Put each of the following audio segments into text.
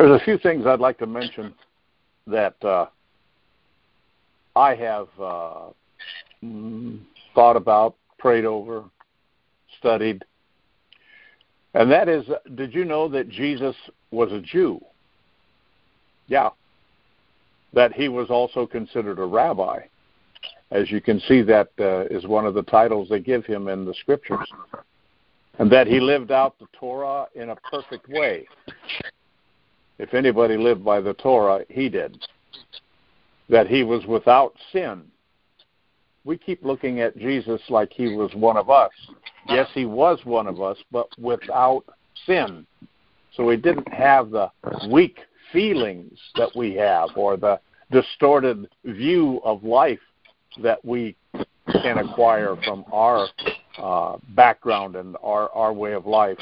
There's a few things I'd like to mention that uh, I have uh, mm, thought about, prayed over, studied. And that is, did you know that Jesus was a Jew? Yeah. That he was also considered a rabbi. As you can see, that uh, is one of the titles they give him in the scriptures. And that he lived out the Torah in a perfect way. If anybody lived by the Torah, he did. That he was without sin. We keep looking at Jesus like he was one of us. Yes, he was one of us, but without sin. So he didn't have the weak feelings that we have or the distorted view of life that we can acquire from our uh, background and our, our way of life.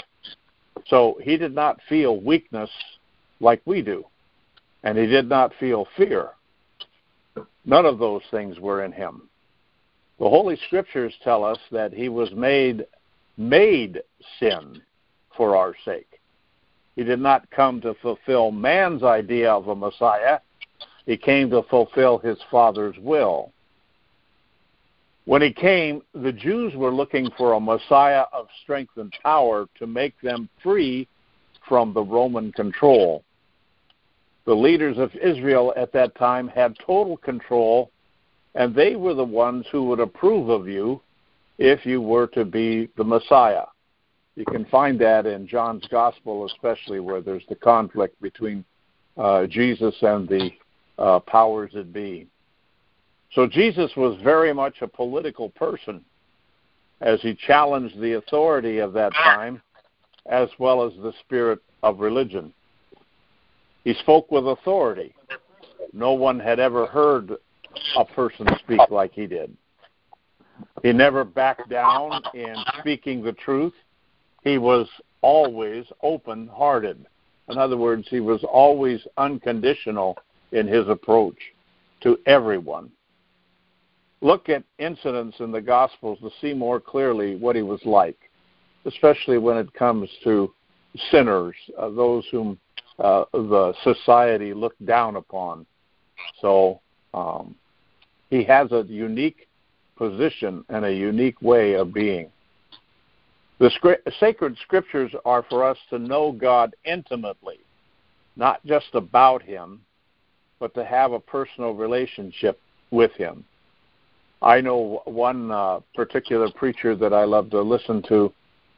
So he did not feel weakness like we do, and he did not feel fear. None of those things were in him. The Holy Scriptures tell us that he was made made sin for our sake. He did not come to fulfill man's idea of a Messiah. He came to fulfill his Father's will. When he came, the Jews were looking for a Messiah of strength and power to make them free from the Roman control. The leaders of Israel at that time had total control, and they were the ones who would approve of you if you were to be the Messiah. You can find that in John's Gospel, especially where there's the conflict between uh, Jesus and the uh, powers that be. So Jesus was very much a political person as he challenged the authority of that time as well as the spirit of religion. He spoke with authority. No one had ever heard a person speak like he did. He never backed down in speaking the truth. He was always open hearted. In other words, he was always unconditional in his approach to everyone look at incidents in the Gospels to see more clearly what he was like, especially when it comes to sinners, uh, those whom uh, the society looked down upon. So um, he has a unique position and a unique way of being. The sacred scriptures are for us to know God intimately, not just about Him, but to have a personal relationship with Him. I know one uh, particular preacher that I love to listen to.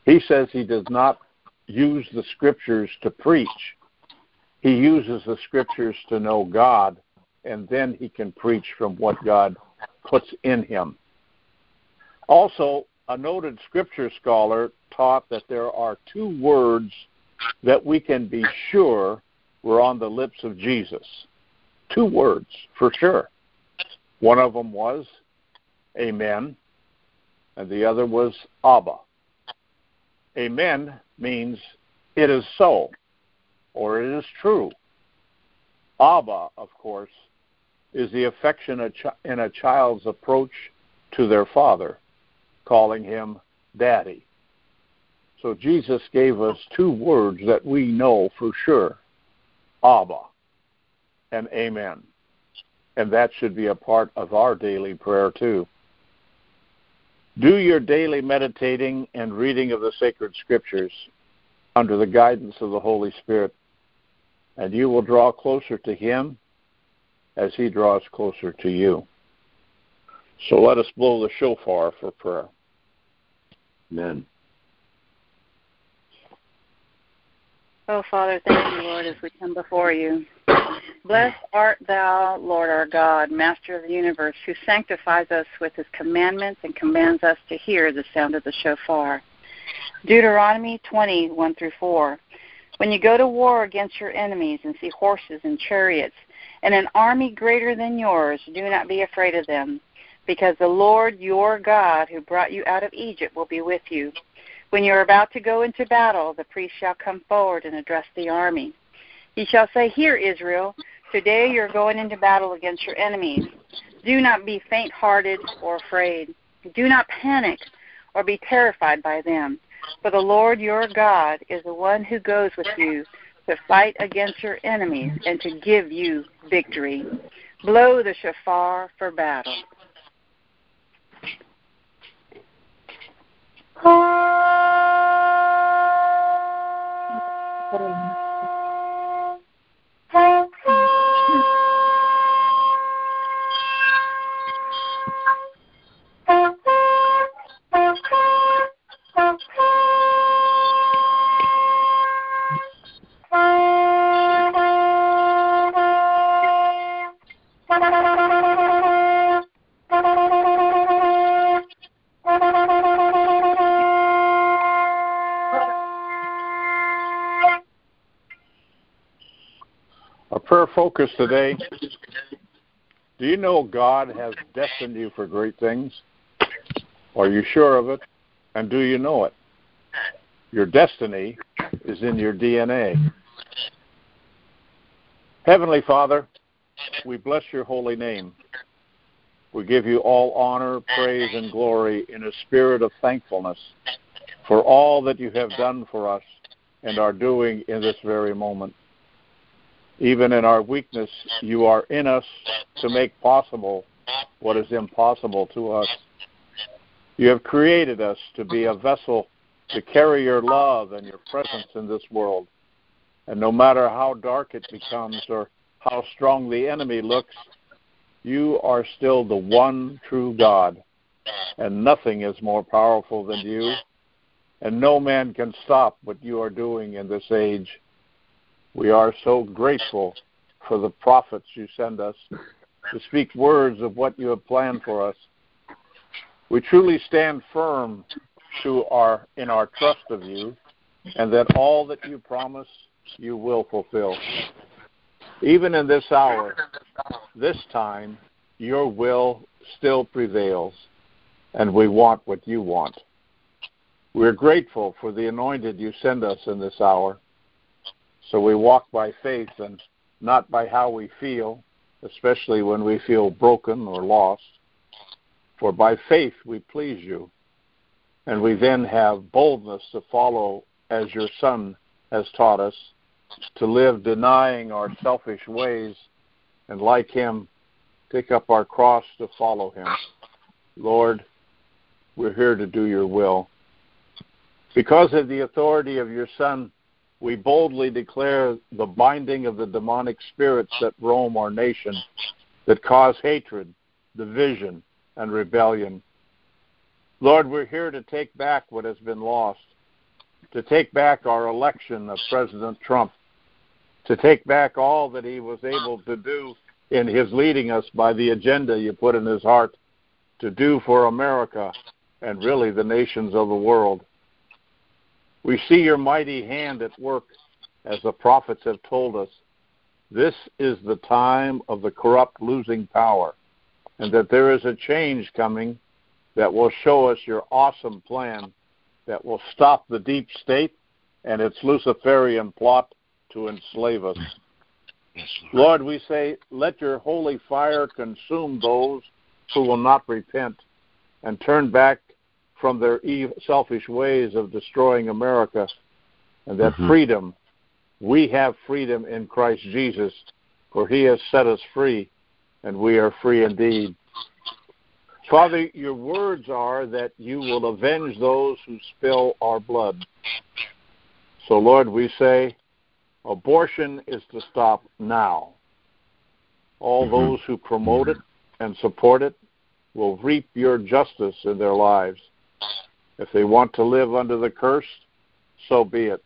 He says he does not use the scriptures to preach. He uses the scriptures to know God, and then he can preach from what God puts in him. Also, a noted scripture scholar taught that there are two words that we can be sure were on the lips of Jesus. Two words, for sure. One of them was Amen. And the other was Abba. Amen means it is so, or it is true. Abba, of course, is the affection in a child's approach to their father, calling him daddy. So Jesus gave us two words that we know for sure Abba and Amen. And that should be a part of our daily prayer, too. Do your daily meditating and reading of the sacred scriptures under the guidance of the Holy Spirit, and you will draw closer to Him as He draws closer to you. So let us blow the shofar for prayer. Amen. Oh, Father, thank you, Lord, as we come before you. Blessed art thou, Lord our God, Master of the universe, who sanctifies us with his commandments and commands us to hear the sound of the shofar. Deuteronomy 20, 1 through 4. When you go to war against your enemies and see horses and chariots and an army greater than yours, do not be afraid of them, because the Lord your God, who brought you out of Egypt, will be with you. When you are about to go into battle, the priest shall come forward and address the army. He shall say, Hear, Israel, today you're going into battle against your enemies. Do not be faint hearted or afraid. Do not panic or be terrified by them. For the Lord your God is the one who goes with you to fight against your enemies and to give you victory. Blow the shofar for battle. Focus today. Do you know God has destined you for great things? Are you sure of it? And do you know it? Your destiny is in your DNA. Heavenly Father, we bless your holy name. We give you all honor, praise, and glory in a spirit of thankfulness for all that you have done for us and are doing in this very moment. Even in our weakness, you are in us to make possible what is impossible to us. You have created us to be a vessel to carry your love and your presence in this world. And no matter how dark it becomes or how strong the enemy looks, you are still the one true God. And nothing is more powerful than you. And no man can stop what you are doing in this age. We are so grateful for the prophets you send us to speak words of what you have planned for us. We truly stand firm to our in our trust of you and that all that you promise you will fulfill. Even in this hour, this time, your will still prevails, and we want what you want. We're grateful for the anointed you send us in this hour so we walk by faith and not by how we feel, especially when we feel broken or lost. For by faith we please you, and we then have boldness to follow as your Son has taught us, to live denying our selfish ways, and like him, take up our cross to follow him. Lord, we're here to do your will. Because of the authority of your Son, we boldly declare the binding of the demonic spirits that roam our nation, that cause hatred, division, and rebellion. Lord, we're here to take back what has been lost, to take back our election of President Trump, to take back all that he was able to do in his leading us by the agenda you put in his heart to do for America and really the nations of the world. We see your mighty hand at work, as the prophets have told us. This is the time of the corrupt losing power, and that there is a change coming that will show us your awesome plan that will stop the deep state and its Luciferian plot to enslave us. Yes, Lord. Lord, we say, let your holy fire consume those who will not repent and turn back from their selfish ways of destroying America, and that mm-hmm. freedom, we have freedom in Christ Jesus, for He has set us free, and we are free indeed. Father, your words are that you will avenge those who spill our blood. So, Lord, we say abortion is to stop now. All mm-hmm. those who promote it and support it will reap your justice in their lives. If they want to live under the curse, so be it.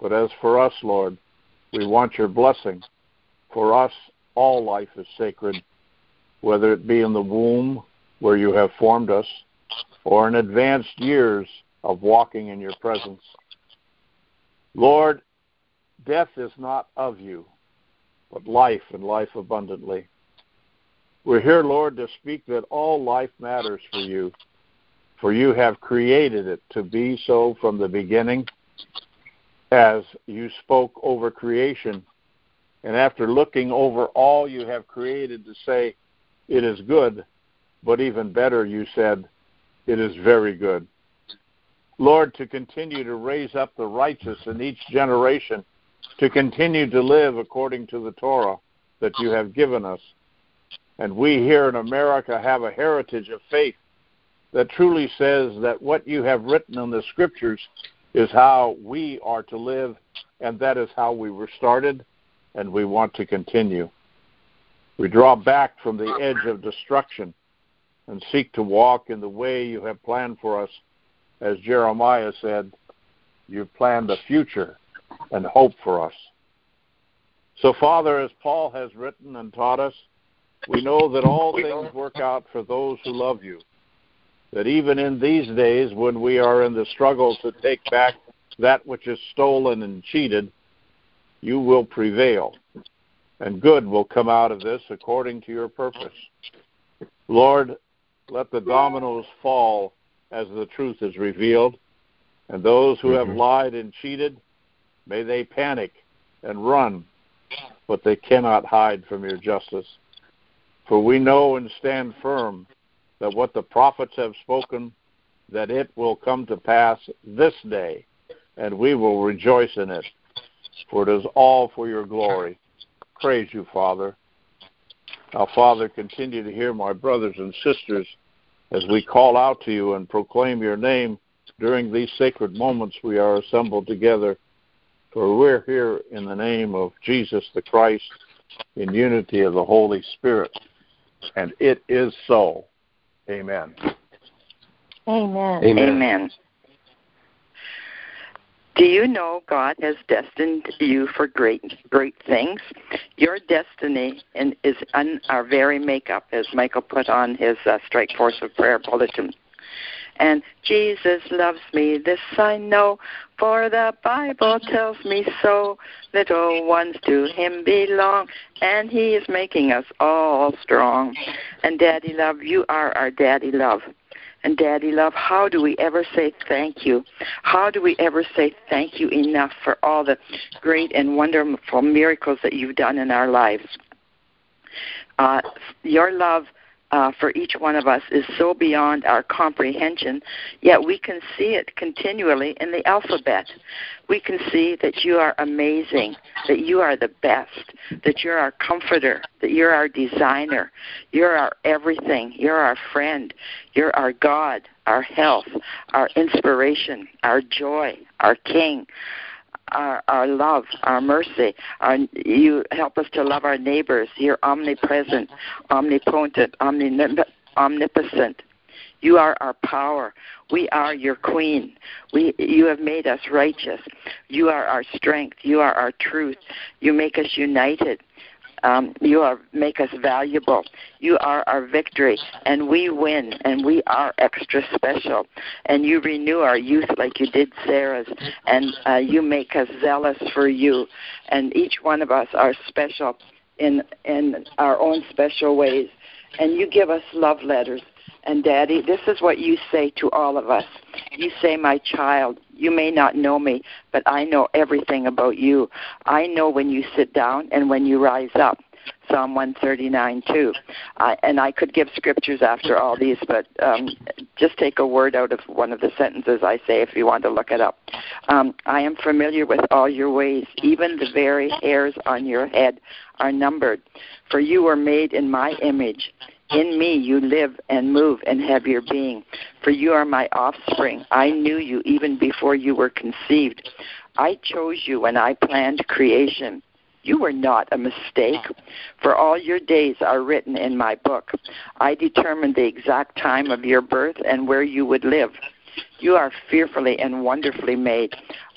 But as for us, Lord, we want your blessing. For us, all life is sacred, whether it be in the womb where you have formed us, or in advanced years of walking in your presence. Lord, death is not of you, but life and life abundantly. We're here, Lord, to speak that all life matters for you for you have created it to be so from the beginning, as you spoke over creation. And after looking over all you have created to say, it is good, but even better, you said, it is very good. Lord, to continue to raise up the righteous in each generation to continue to live according to the Torah that you have given us. And we here in America have a heritage of faith that truly says that what you have written in the scriptures is how we are to live, and that is how we were started, and we want to continue. We draw back from the edge of destruction and seek to walk in the way you have planned for us. As Jeremiah said, you've planned a future and hope for us. So, Father, as Paul has written and taught us, we know that all things work out for those who love you. That even in these days, when we are in the struggle to take back that which is stolen and cheated, you will prevail, and good will come out of this according to your purpose. Lord, let the dominoes fall as the truth is revealed, and those who have mm-hmm. lied and cheated, may they panic and run, but they cannot hide from your justice. For we know and stand firm that what the prophets have spoken, that it will come to pass this day, and we will rejoice in it. For it is all for your glory. Praise you, Father. Now, Father, continue to hear my brothers and sisters as we call out to you and proclaim your name during these sacred moments we are assembled together. For we're here in the name of Jesus the Christ, in unity of the Holy Spirit. And it is so. Amen. Amen. Amen. Amen. Do you know God has destined you for great, great things? Your destiny and is on our very makeup, as Michael put on his uh, Strike Force of Prayer bulletin. And Jesus loves me, this I know, for the Bible tells me so. Little ones to Him belong, and He is making us all strong. And Daddy Love, you are our Daddy Love. And Daddy Love, how do we ever say thank you? How do we ever say thank you enough for all the great and wonderful miracles that you've done in our lives? Uh, your love uh, for each one of us is so beyond our comprehension, yet we can see it continually in the alphabet. We can see that you are amazing, that you are the best, that you're our comforter, that you're our designer, you're our everything, you're our friend, you're our God, our health, our inspiration, our joy, our King our, our love, our mercy. Our, you help us to love our neighbors. You're omnipresent, omnipotent, omnipotent. You are our power. We are your queen. We, you have made us righteous. You are our strength. You are our truth. You make us united. Um, you are make us valuable. You are our victory, and we win, and we are extra special. And you renew our youth like you did Sarah's, and uh, you make us zealous for you. And each one of us are special in in our own special ways. And you give us love letters and Daddy, this is what you say to all of us. You say, My child, you may not know me, but I know everything about you. I know when you sit down and when you rise up. Psalm 139 too. Uh, and I could give scriptures after all these, but um, just take a word out of one of the sentences I say if you want to look it up. Um, I am familiar with all your ways. Even the very hairs on your head are numbered. For you were made in my image. In me you live and move and have your being. For you are my offspring. I knew you even before you were conceived. I chose you when I planned creation. You were not a mistake, for all your days are written in my book. I determined the exact time of your birth and where you would live. You are fearfully and wonderfully made.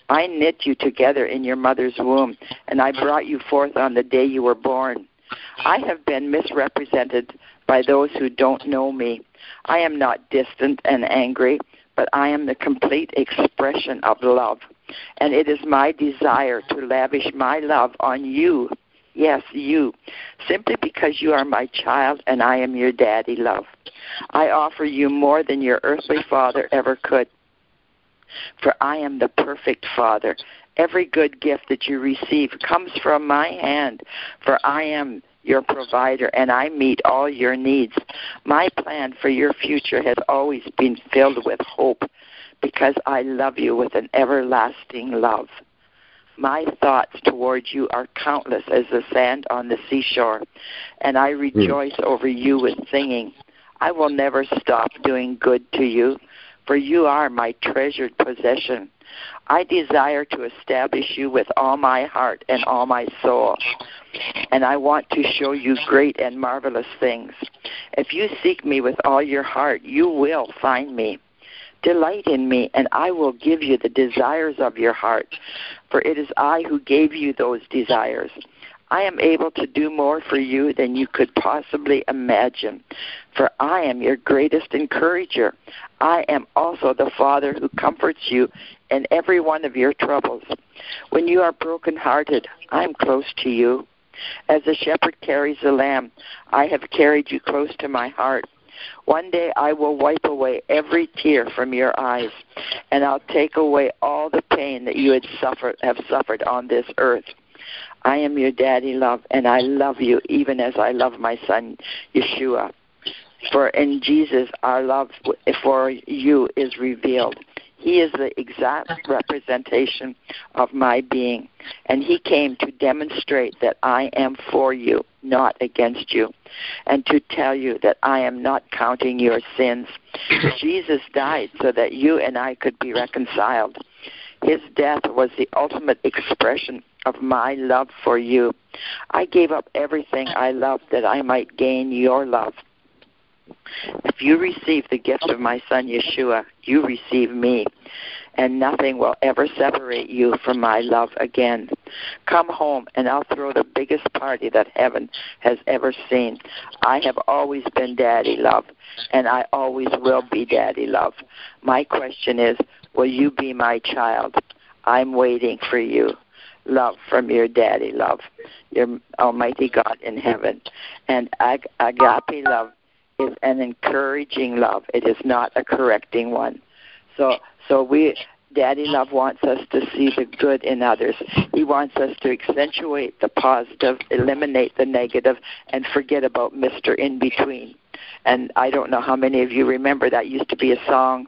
I knit you together in your mother's womb, and I brought you forth on the day you were born. I have been misrepresented by those who don't know me. I am not distant and angry, but I am the complete expression of love. And it is my desire to lavish my love on you. Yes, you. Simply because you are my child and I am your daddy love. I offer you more than your earthly father ever could. For I am the perfect father. Every good gift that you receive comes from my hand, for I am your provider, and I meet all your needs. My plan for your future has always been filled with hope because I love you with an everlasting love. My thoughts towards you are countless as the sand on the seashore, and I rejoice mm. over you with singing. I will never stop doing good to you, for you are my treasured possession. I desire to establish you with all my heart and all my soul. And I want to show you great and marvelous things. If you seek me with all your heart, you will find me. Delight in me, and I will give you the desires of your heart. For it is I who gave you those desires. I am able to do more for you than you could possibly imagine. For I am your greatest encourager. I am also the Father who comforts you in every one of your troubles. When you are broken-hearted, I am close to you. As a shepherd carries a lamb, I have carried you close to my heart. One day I will wipe away every tear from your eyes, and I'll take away all the pain that you had suffered, have suffered on this earth. I am your daddy love, and I love you even as I love my son, Yeshua. For in Jesus, our love for you is revealed. He is the exact representation of my being, and He came to demonstrate that I am for you, not against you, and to tell you that I am not counting your sins. Jesus died so that you and I could be reconciled. His death was the ultimate expression of my love for you. I gave up everything I loved that I might gain your love. If you receive the gift of my son Yeshua, you receive me, and nothing will ever separate you from my love again. Come home, and I'll throw the biggest party that heaven has ever seen. I have always been daddy love, and I always will be daddy love. My question is, will you be my child? I'm waiting for you love from your daddy love, your Almighty God in heaven. And ag- agape love is an encouraging love. It is not a correcting one. So so we Daddy Love wants us to see the good in others. He wants us to accentuate the positive, eliminate the negative, and forget about Mr. In Between. And I don't know how many of you remember that used to be a song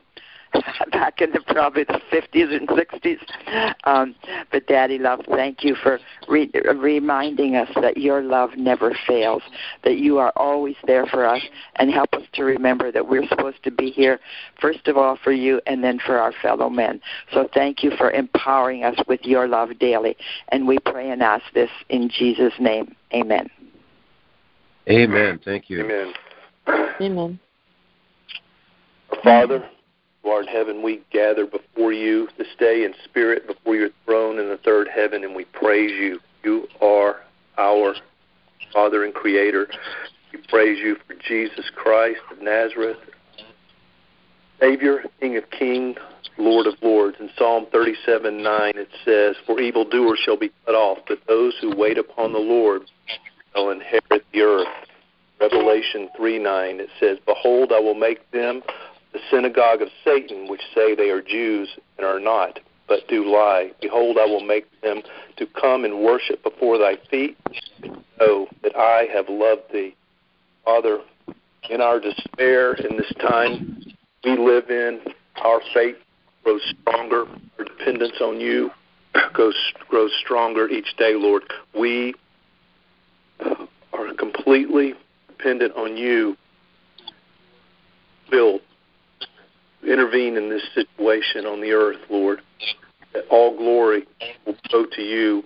back in the probably the 50s and 60s. Um, but Daddy Love, thank you for re- reminding us that your love never fails, that you are always there for us, and help us to remember that we're supposed to be here first of all for you and then for our fellow men. So thank you for empowering us with your love daily, and we pray and ask this in Jesus' name. Amen. Amen. Thank you. Amen. Amen. Father, Lord in heaven, we gather before you this day in spirit before your throne in the third heaven, and we praise you. You are our Father and Creator. We praise you for Jesus Christ of Nazareth, Savior, King of Kings, Lord of Lords. In Psalm 37 9, it says, For evildoers shall be cut off, but those who wait upon the Lord shall inherit the earth. Revelation 3 9, it says, Behold, I will make them the synagogue of Satan, which say they are Jews and are not, but do lie. Behold, I will make them to come and worship before thy feet, know that I have loved thee. Father, in our despair in this time we live in, our faith grows stronger, our dependence on you goes grows stronger each day, Lord. We are completely dependent on you. Build intervene in this situation on the earth, Lord. That all glory will go to you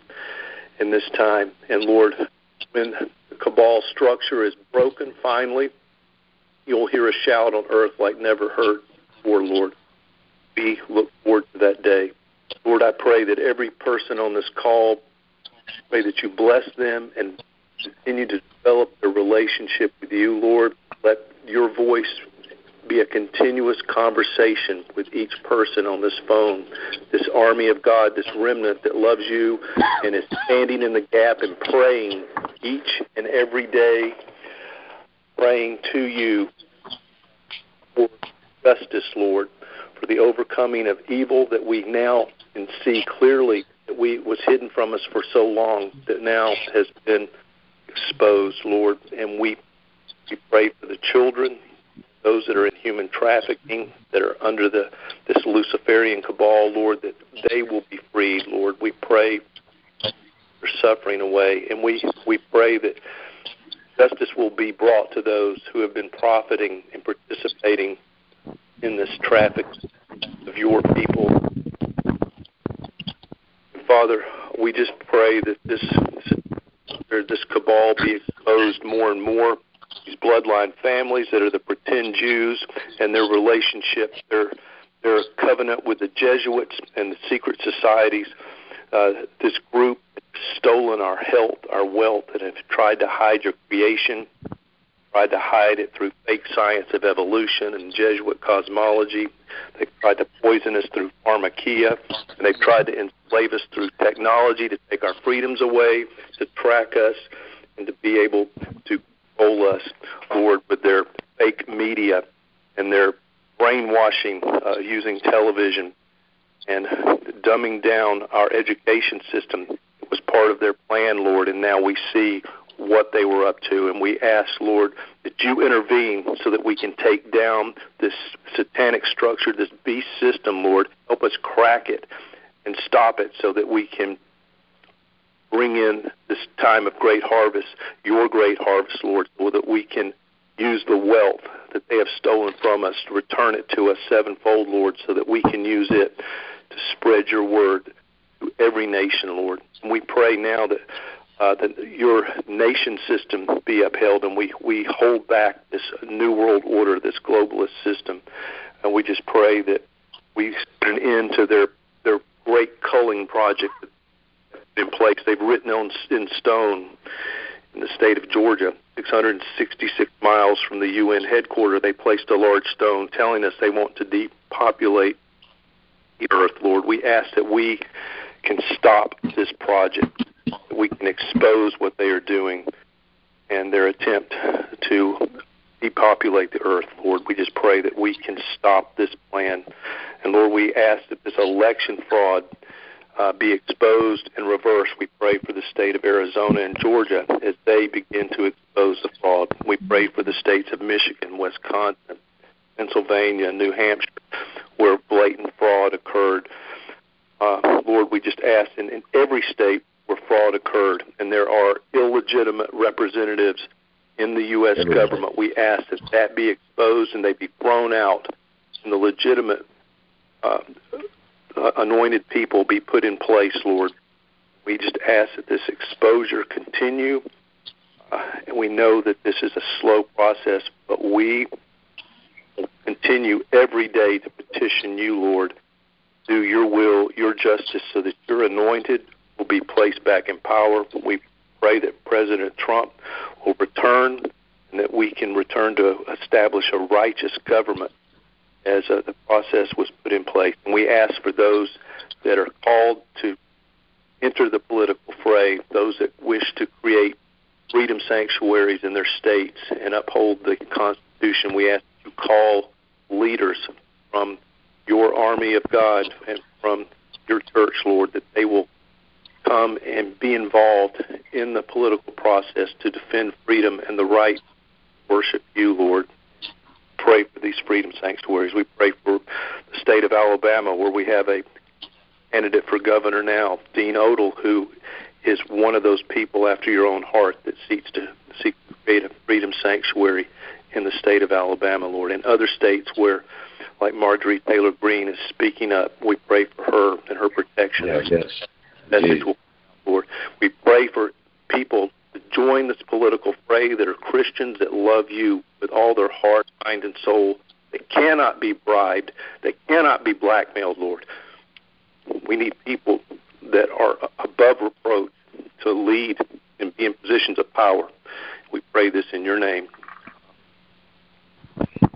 in this time. And Lord, when the cabal structure is broken finally, you'll hear a shout on earth like never heard before, Lord. We look forward to that day. Lord, I pray that every person on this call, pray that you bless them and continue to develop their relationship with you, Lord. Let your voice be a continuous conversation with each person on this phone. This army of God, this remnant that loves you and is standing in the gap and praying each and every day, praying to you for justice, Lord, for the overcoming of evil that we now can see clearly that we was hidden from us for so long that now has been exposed, Lord, and we we pray for the children those that are in human trafficking, that are under the this Luciferian cabal, Lord, that they will be freed, Lord. We pray for suffering away, and we we pray that justice will be brought to those who have been profiting and participating in this traffic of your people. Father, we just pray that this this cabal be exposed more and more. These bloodline families that are the pretend Jews and their relationship, their their covenant with the Jesuits and the secret societies. Uh, this group stolen our health, our wealth, and have tried to hide your creation, tried to hide it through fake science of evolution and Jesuit cosmology. They've tried to poison us through pharmakeia, and they've tried to enslave us through technology to take our freedoms away, to track us, and to be able to control us, Lord, with their fake media and their brainwashing uh, using television and dumbing down our education system was part of their plan, Lord, and now we see what they were up to. And we ask, Lord, that you intervene so that we can take down this satanic structure, this beast system, Lord. Help us crack it and stop it so that we can bring in this time of great harvest, your great harvest, Lord, so that we can use the wealth that they have stolen from us to return it to us sevenfold, Lord, so that we can use it to spread your word to every nation, Lord. And we pray now that uh, that your nation system be upheld, and we we hold back this new world order, this globalist system, and we just pray that we put an end to their their great culling project in place. They've written on in stone in the state of Georgia, 666 miles from the UN headquarters. They placed a large stone telling us they want to depopulate the earth. Lord, we ask that we can stop this project, that we can expose what they are doing and their attempt to depopulate the earth, Lord. We just pray that we can stop this plan. And Lord, we ask that this election fraud uh, be exposed and reversed. We pray for the state of Arizona and Georgia as they begin to expose the fraud. We pray for the states of Michigan, Wisconsin, Pennsylvania, New Hampshire, where blatant fraud occurred. Uh, Lord, we just ask in, in every state where fraud occurred, and there are illegitimate representatives in the U.S. government, we ask that that be exposed and they be thrown out, and the legitimate uh, anointed people be put in place, Lord. We just ask that this exposure continue. Uh, and we know that this is a slow process, but we continue every day to petition you, Lord, do your will, your justice, so that your anointed will be placed back in power. We pray that President Trump will return and that we can return to establish a righteous government as uh, the process was put in place. And we ask for those that are called to enter the political fray, those that wish to create freedom sanctuaries in their states and uphold the Constitution. We ask you call leaders from your army of God and from your church, Lord, that they will come and be involved in the political process to defend freedom and the right to worship you, Lord pray for these freedom sanctuaries. We pray for the state of Alabama, where we have a candidate for governor now, Dean Odle, who is one of those people after your own heart that seeks to seek to create a freedom sanctuary in the state of Alabama, Lord. In other states where, like Marjorie Taylor Greene is speaking up, we pray for her and her protection. Yes, yes. Message, Lord. We pray for people to join this political fray that are Christians that love you with all their heart, mind, and soul. They cannot be bribed. They cannot be blackmailed, Lord. We need people that are above reproach to lead and be in positions of power. We pray this in your name.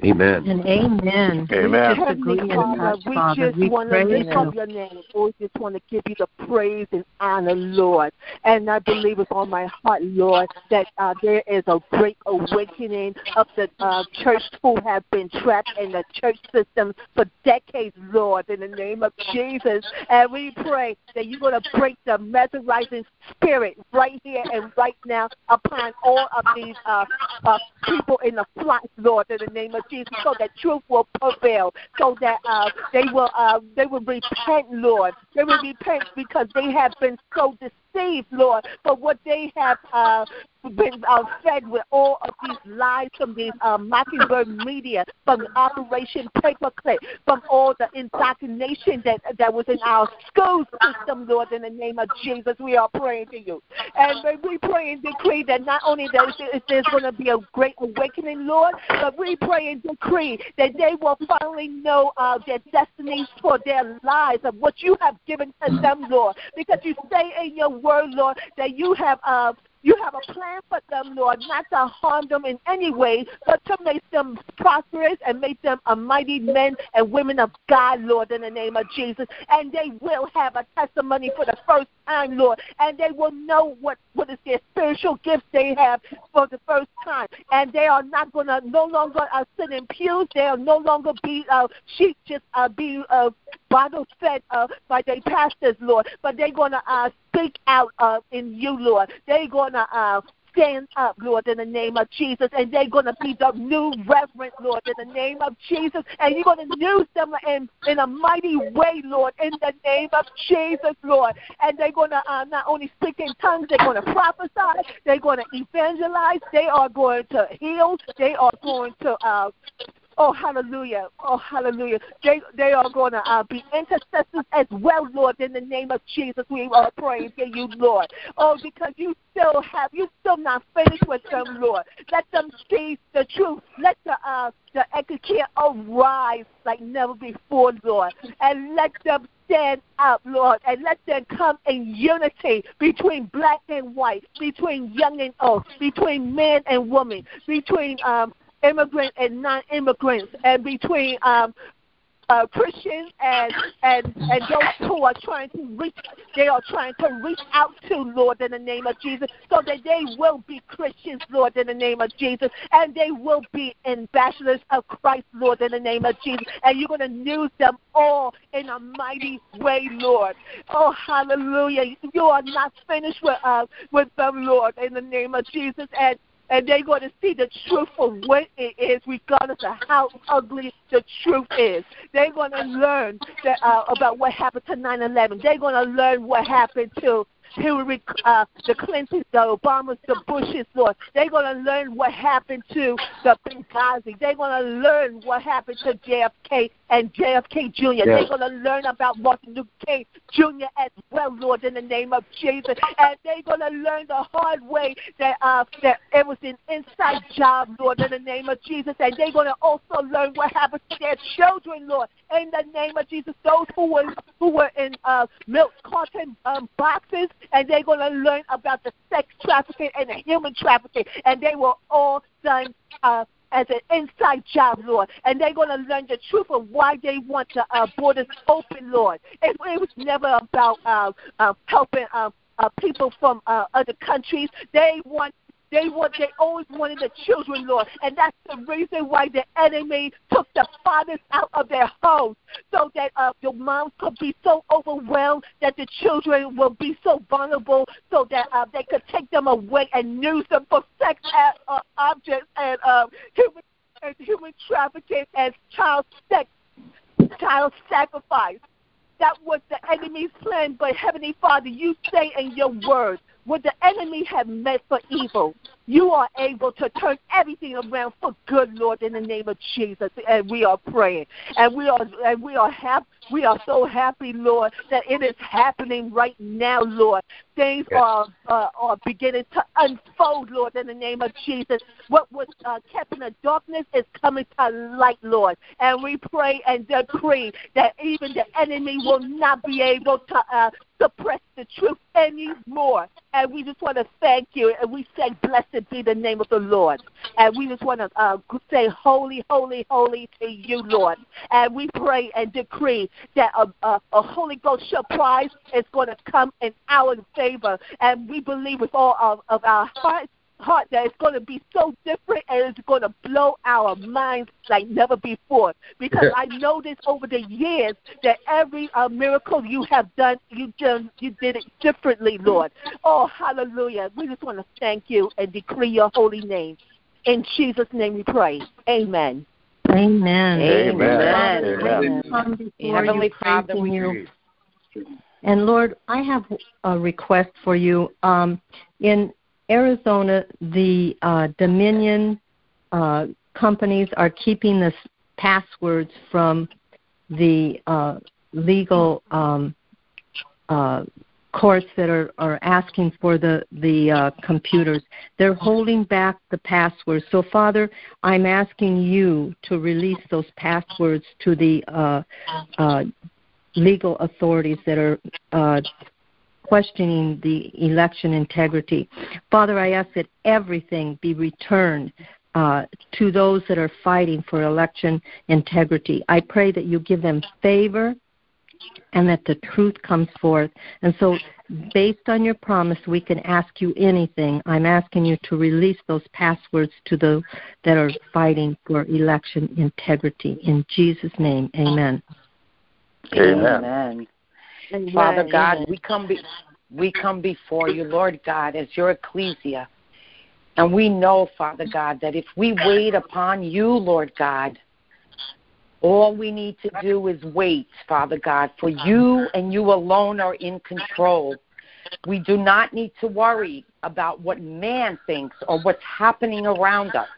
Amen. And amen. Amen. We just agree and touch, we Father. just We want to praise lift up your name. We just want to give you the praise and honor, Lord. And I believe it's on my heart, Lord, that uh, there is a great awakening of the uh, church who have been trapped in the church system for decades, Lord, in the name of Jesus. And we pray that you're going to break the mesmerizing spirit right here and right now upon all of these uh, uh, people in the flocks, Lord, in the name name of Jesus, so that truth will prevail, so that uh, they will uh, they will repent, Lord. They will repent because they have been so deceived, Lord, for what they have uh, been uh, fed with all of these lies from these uh, Mockingbird media, from Operation Paperclip, from all the indoctrination that that was in our school system, Lord. In the name of Jesus, we are praying to you, and we pray and decree that not only there's going to be a great awakening, Lord, but we pray and decree that they will finally know uh, their destinies for their lives of what you have given to them, Lord, because you say in your word, Lord, that you have. Uh, you have a plan for them, Lord, not to harm them in any way, but to make them prosperous and make them a mighty men and women of God, Lord, in the name of Jesus. And they will have a testimony for the first time, Lord, and they will know what, what is their spiritual gifts they have for the first time. And they are not going to no longer uh, sit in pews. They'll no longer be uh, sheep, just uh, be uh, bottle fed uh, by their pastors, Lord, but they're going to uh, speak out uh, in you, Lord. They're going to uh, stand up, Lord, in the name of Jesus. And they're going to be the new reverend, Lord, in the name of Jesus. And you're going to use them in, in a mighty way, Lord, in the name of Jesus, Lord. And they're going to uh, not only speak in tongues, they're going to prophesy, they're going to evangelize, they are going to heal, they are going to uh, Oh, hallelujah. Oh, hallelujah. They, they are going to uh, be intercessors as well, Lord, in the name of Jesus. We are praying to you, Lord. Oh, because you still have, you still not finished with them, Lord. Let them see the truth. Let the, uh, the Ekklesia arise like never before, Lord. And let them stand up, Lord, and let them come in unity between black and white, between young and old, between man and woman, between um, immigrant and non-immigrants, and between um, uh, Christians and and and those who are trying to reach, they are trying to reach out to Lord in the name of Jesus, so that they will be Christians, Lord, in the name of Jesus, and they will be ambassadors of Christ, Lord, in the name of Jesus, and you're going to use them all in a mighty way, Lord. Oh, hallelujah! You are not finished with uh, with them, Lord, in the name of Jesus, and and they're going to see the truth of what it is, regardless of how ugly the truth is. They're going to learn that, uh, about what happened to 9/11. They're going to learn what happened to Hillary, uh, the Clintons, the Obamas, the Bushes, Lord. They're going to learn what happened to the Benghazi. They're going to learn what happened to JFK and JFK Jr. Yes. They're going to learn about Martin Luther King Jr. as well, Lord, in the name of Jesus. And they're going to learn the hard way that uh, that it was an inside job, Lord, in the name of Jesus. And they're going to also learn what happened to their children, Lord, in the name of Jesus. Those who were who were in uh, milk carton um, boxes, and they're going to learn about the sex trafficking and the human trafficking, and they were all done uh, as an inside job, Lord. And they're going to learn the truth of why they want the uh, borders open, Lord. It, it was never about uh, uh, helping uh, uh, people from uh, other countries. They want they want they always wanted the children, Lord. And that's the reason why the enemy took the fathers out of their homes so that uh, the moms could be so overwhelmed that the children will be so vulnerable so that uh, they could take them away and use them for sex uh, objects and uh, human and human trafficking and child sex child sacrifice. That was the enemy's plan, but Heavenly Father, you say in your word what the enemy have meant for evil, you are able to turn everything around for good, Lord, in the name of Jesus. And we are praying, and we are and we are happy. We are so happy, Lord, that it is happening right now, Lord. Things yes. are uh, are beginning to unfold, Lord, in the name of Jesus. What was uh, kept in the darkness is coming to light, Lord. And we pray and decree that even the enemy will not be able to uh, suppress the truth anymore. And we just want to thank you, and we say, Blessed be the name of the Lord. And we just want to uh, say, Holy, holy, holy to you, Lord. And we pray and decree that a, a, a Holy Ghost surprise is going to come in our favor. And we believe with all of, of our hearts heart that it's going to be so different and it's going to blow our minds like never before. Because I noticed over the years that every uh, miracle you have done, you just you did it differently, Lord. Oh, hallelujah! We just want to thank you and decree your holy name. In Jesus' name we pray. Amen. Amen. Amen. Amen. Amen. Heavenly Father, we you. And Lord, I have a request for you. Um, in Arizona, the uh, Dominion uh, companies are keeping the passwords from the uh, legal um, uh, courts that are, are asking for the the uh, computers. They're holding back the passwords. So, Father, I'm asking you to release those passwords to the uh, uh, legal authorities that are uh, questioning the election integrity. Father, I ask that everything be returned uh, to those that are fighting for election integrity. I pray that you give them favor and that the truth comes forth. And so, based on your promise, we can ask you anything. I'm asking you to release those passwords to those that are fighting for election integrity. In Jesus' name, amen. Amen. amen. Father God, we come be, we come before you, Lord God, as your Ekklesia. And we know, Father God, that if we wait upon you, Lord God, all we need to do is wait, Father God, for you and you alone are in control. We do not need to worry about what man thinks or what's happening around us.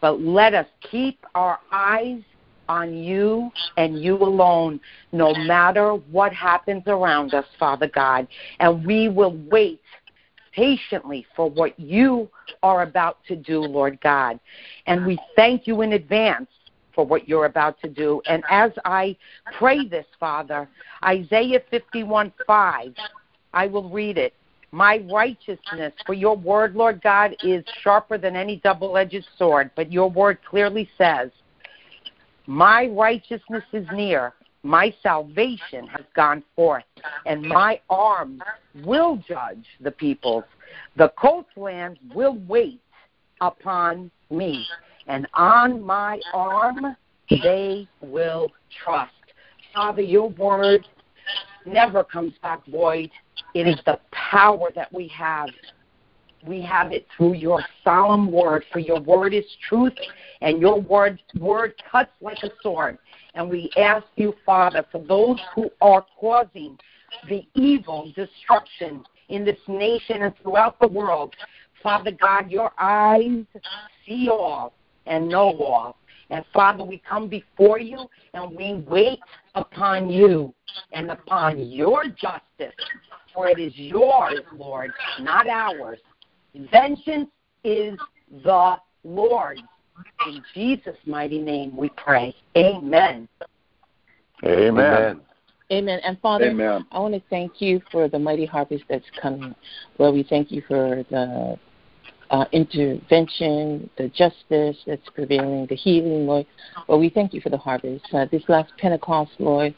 But let us keep our eyes on you and you alone, no matter what happens around us, Father God. And we will wait patiently for what you are about to do, Lord God. And we thank you in advance for what you're about to do. And as I pray this, Father, Isaiah 51 5, I will read it. My righteousness for your word, Lord God, is sharper than any double edged sword. But your word clearly says, My righteousness is near. My salvation has gone forth, and my arms will judge the peoples. The coastlands will wait upon me and on my arm they will trust. Father, your word never comes back void. It is the power that we have. We have it through your solemn word, for your word is truth, and your word word cuts like a sword. And we ask you, Father, for those who are causing the evil destruction in this nation and throughout the world, Father God, your eyes see all and know all. And Father, we come before you and we wait upon you and upon your justice, for it is yours, Lord, not ours. Vengeance is the Lord's. In Jesus' mighty name we pray. Amen. Amen. Amen. And Father, Amen. I want to thank you for the mighty harvest that's coming. Lord, we thank you for the uh, intervention, the justice that's prevailing, the healing, Lord. Well, we thank you for the harvest. Uh, this last Pentecost, Lord,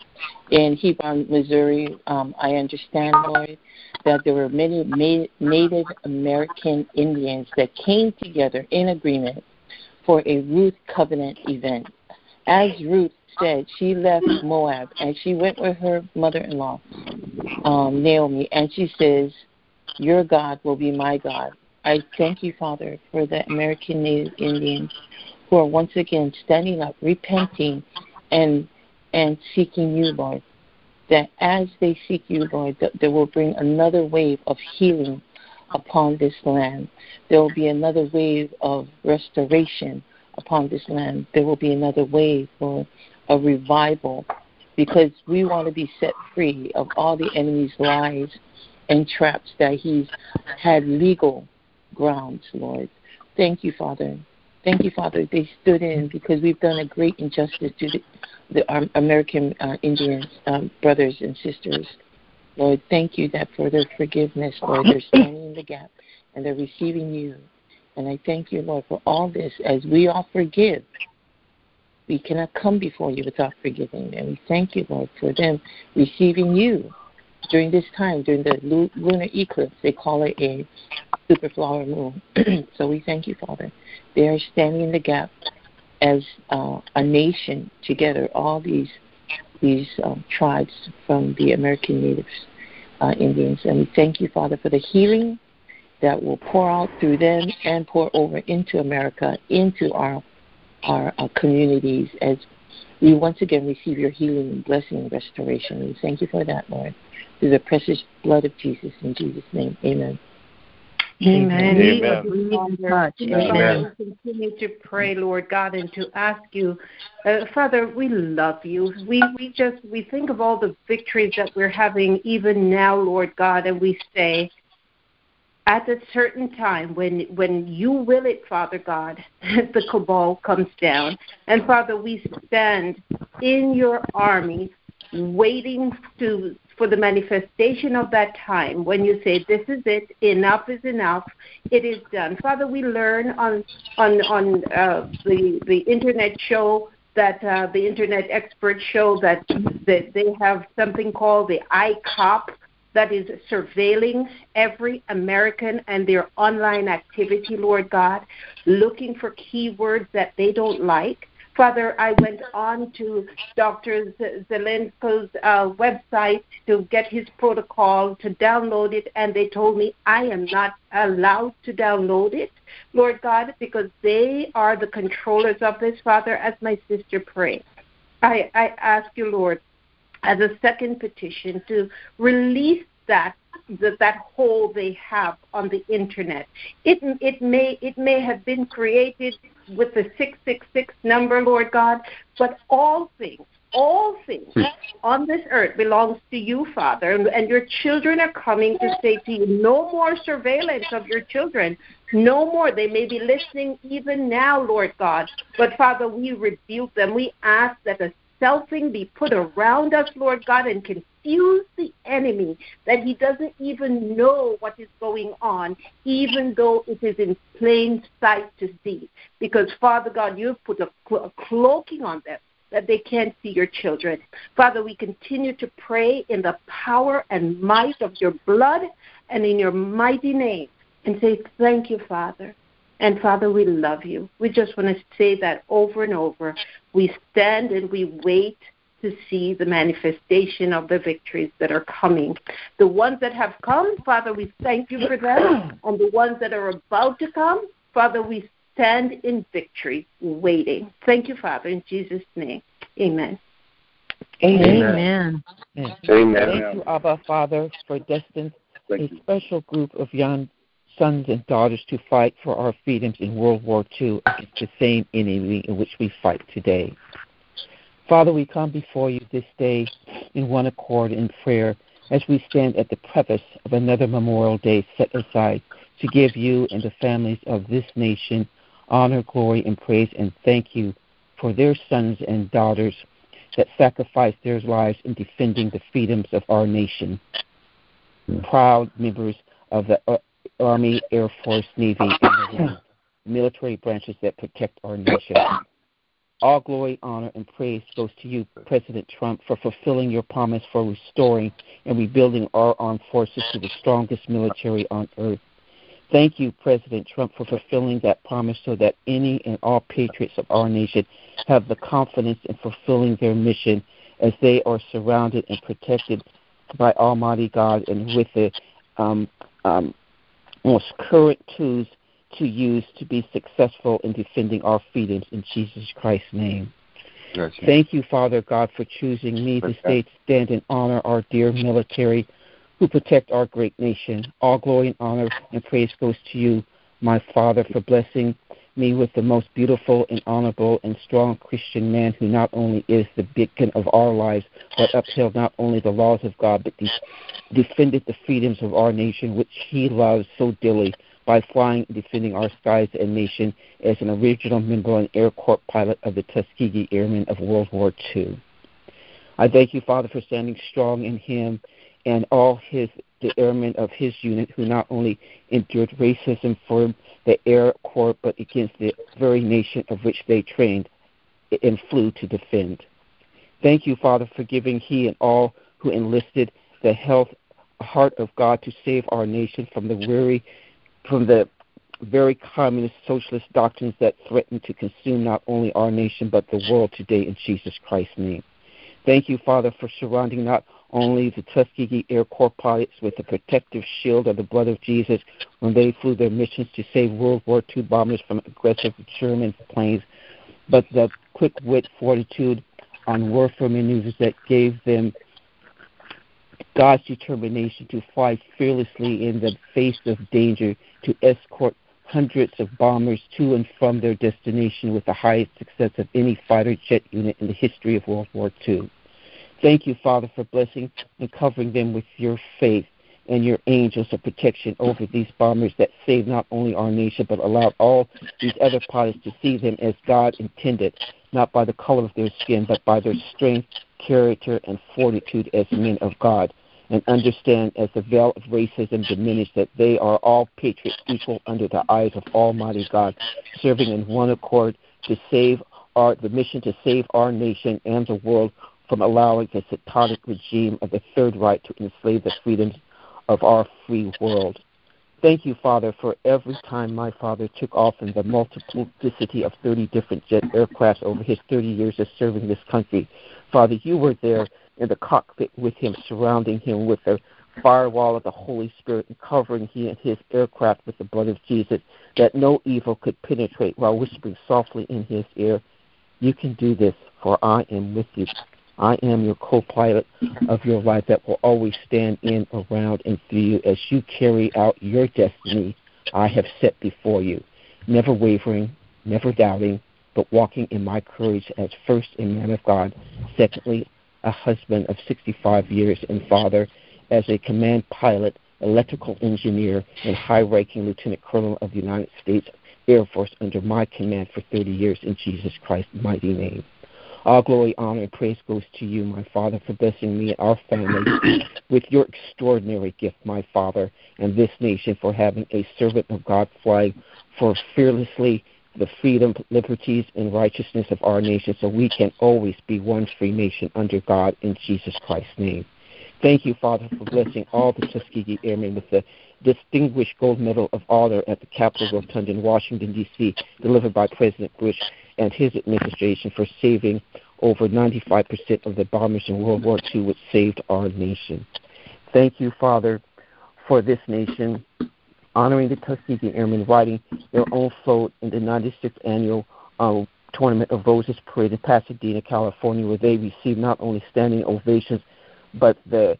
in Hebron, Missouri, um, I understand, Lord, that there were many Native American Indians that came together in agreement for a Ruth covenant event. As Ruth said, she left Moab and she went with her mother in law, um, Naomi, and she says, Your God will be my God I thank you, Father, for the American Native Indians who are once again standing up, repenting, and and seeking you, Lord. That as they seek you, Lord, that they will bring another wave of healing upon this land. There will be another wave of restoration upon this land. There will be another wave for a revival because we want to be set free of all the enemy's lies and traps that he's had legal grounds, Lord. Thank you, Father. Thank you, Father. They stood in because we've done a great injustice to the, the um, American uh, Indians, um, brothers and sisters. Lord, thank you that for their forgiveness, Lord, they're standing in the gap and they're receiving you. And I thank you, Lord, for all this. As we all forgive, we cannot come before you without forgiving. And we thank you, Lord, for them receiving you during this time, during the lunar eclipse. They call it a super flower moon. so we thank you, Father. They are standing in the gap as uh, a nation together, all these these um, tribes from the American natives, uh, Indians. And we thank you, Father, for the healing that will pour out through them and pour over into America, into our our, our communities as we once again receive your healing, blessing, and restoration. We thank you for that, Lord. Through the precious blood of Jesus, in Jesus' name, amen. Amen. Amen. Amen. Amen. We continue to pray, Lord God, and to ask you, uh, Father, we love you. We we just we think of all the victories that we're having even now, Lord God, and we say, at a certain time when when you will it, Father God, the cabal comes down, and Father, we stand in your army, waiting to for the manifestation of that time when you say this is it enough is enough it is done father we learn on on on uh, the the internet show that uh, the internet experts show that that they have something called the ICOP that is surveilling every American and their online activity, Lord God, looking for keywords that they don't like. Father, I went on to Dr. Zelenko's uh, website to get his protocol to download it, and they told me I am not allowed to download it, Lord God, because they are the controllers of this, Father, as my sister prayed. I, I ask you, Lord, as a second petition to release that that that hole they have on the internet. It it may it may have been created with the six six six number, Lord God, but all things all things hmm. on this earth belongs to you, Father, and, and your children are coming to say to you, no more surveillance of your children. No more. They may be listening even now, Lord God. But Father, we rebuke them. We ask that a selfing be put around us, Lord God, and confuse the enemy that he doesn't even know what is going on, even though it is in plain sight to see. Because, Father God, you've put a, a cloaking on them that they can't see your children. Father, we continue to pray in the power and might of your blood and in your mighty name and say, Thank you, Father. And Father, we love you. We just want to say that over and over. We stand and we wait to see the manifestation of the victories that are coming. The ones that have come, Father, we thank you for them. And the ones that are about to come, Father, we stand in victory, waiting. Thank you, Father, in Jesus' name. Amen. Amen. Amen. Amen. Thank you, Abba Father, for destined a special group of young sons and daughters to fight for our freedoms in World War II against the same enemy in which we fight today. Father, we come before you this day in one accord in prayer as we stand at the preface of another Memorial Day set aside to give you and the families of this nation honor, glory, and praise, and thank you for their sons and daughters that sacrificed their lives in defending the freedoms of our nation. Proud members of the uh, Army, Air Force, Navy, and military branches that protect our nation. All glory, honor, and praise goes to you, President Trump, for fulfilling your promise for restoring and rebuilding our armed forces to the strongest military on earth. Thank you, President Trump, for fulfilling that promise so that any and all patriots of our nation have the confidence in fulfilling their mission as they are surrounded and protected by Almighty God and with the um, um, most current tools to use to be successful in defending our freedoms in Jesus Christ's name. Yes, Thank you, Father God, for choosing me to stand and honor our dear military who protect our great nation. All glory and honor and praise goes to you, my Father, for blessing me with the most beautiful and honorable and strong Christian man who not only is the beacon of our lives, but upheld not only the laws of God, but de- defended the freedoms of our nation, which he loves so dearly, by flying and defending our skies and nation as an original member and Air Corps pilot of the Tuskegee Airmen of World War II. I thank you, Father, for standing strong in him and all his the airmen of his unit who not only endured racism from the Air Corps but against the very nation of which they trained and flew to defend. Thank you, Father, for giving he and all who enlisted the health heart of God to save our nation from the weary from the very communist socialist doctrines that threaten to consume not only our nation but the world today in Jesus Christ's name. Thank you, Father, for surrounding not only the Tuskegee Air Corps pilots with the protective shield of the blood of Jesus when they flew their missions to save World War II bombers from aggressive German planes, but the quick wit, fortitude on warfare maneuvers that gave them God's determination to fly fearlessly in the face of danger to escort hundreds of bombers to and from their destination with the highest success of any fighter jet unit in the history of World War II. Thank you, Father, for blessing and covering them with your faith and your angels of protection over these bombers that saved not only our nation but allowed all these other pilots to see them as God intended, not by the color of their skin, but by their strength, character, and fortitude as men of God. And understand as the veil of racism diminished that they are all patriots equal under the eyes of Almighty God, serving in one accord to save our the mission to save our nation and the world from allowing the satanic regime of the Third Reich to enslave the freedoms of our free world. Thank you, Father, for every time my father took off in the multiplicity of 30 different jet aircraft over his 30 years of serving this country. Father, you were there in the cockpit with him, surrounding him with the firewall of the Holy Spirit and covering he and his aircraft with the blood of Jesus, that no evil could penetrate while whispering softly in his ear, You can do this, for I am with you. I am your co pilot of your life that will always stand in, around, and through you as you carry out your destiny I have set before you, never wavering, never doubting, but walking in my courage as first a man of God, secondly, a husband of 65 years, and father as a command pilot, electrical engineer, and high ranking lieutenant colonel of the United States Air Force under my command for 30 years in Jesus Christ's mighty name. All glory, honor, and praise goes to you, my Father, for blessing me and our family with your extraordinary gift, my Father, and this nation for having a servant of God flag for fearlessly the freedom, liberties, and righteousness of our nation so we can always be one free nation under God in Jesus Christ's name. Thank you, Father, for blessing all the Tuskegee Airmen with the Distinguished Gold Medal of Honor at the Capitol Rotunda in Washington, D.C., delivered by President Bush and his administration for saving over 95% of the bombers in World War II, which saved our nation. Thank you, Father, for this nation honoring the Tuskegee Airmen riding their own float in the 96th annual uh, Tournament of Roses Parade in Pasadena, California, where they received not only standing ovations but the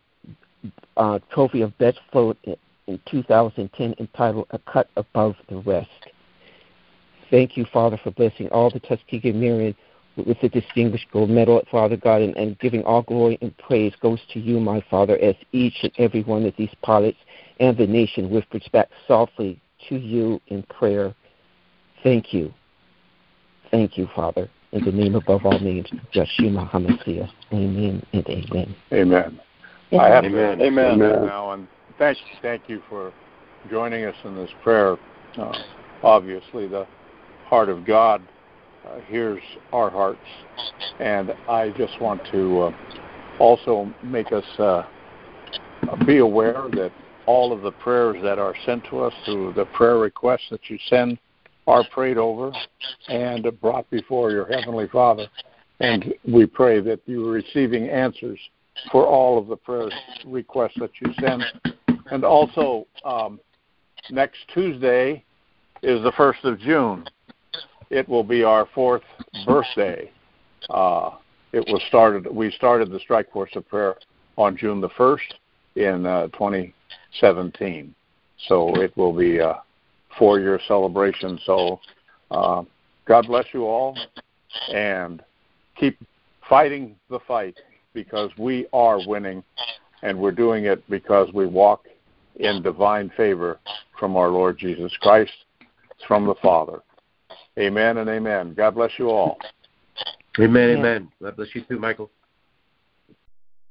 uh, trophy of best float in, in 2010 entitled A Cut Above the Rest. Thank you, Father, for blessing all the Tuskegee Airmen with the distinguished gold medal, Father God, and, and giving all glory and praise goes to you, my Father, as each and every one of these pilots and the nation whispers back softly to you in prayer. Thank you. Thank you, Father. In the name above all names, Yeshua HaMashiach. Amen and amen. Amen. I have amen. To, amen. amen. Now, and thank you, thank you for joining us in this prayer. Uh, obviously, the heart of God uh, hears our hearts, and I just want to uh, also make us uh, be aware that all of the prayers that are sent to us through the prayer requests that you send are prayed over and brought before your Heavenly Father. And we pray that you are receiving answers for all of the prayer requests that you send. And also, um, next Tuesday is the 1st of June. It will be our fourth birthday. Uh, it was started. We started the Strike Force of Prayer on June the 1st in uh, 20 17. So it will be a four year celebration. So uh, God bless you all and keep fighting the fight because we are winning and we're doing it because we walk in divine favor from our Lord Jesus Christ. From the Father. Amen and amen. God bless you all. Amen, amen. God bless you too, Michael.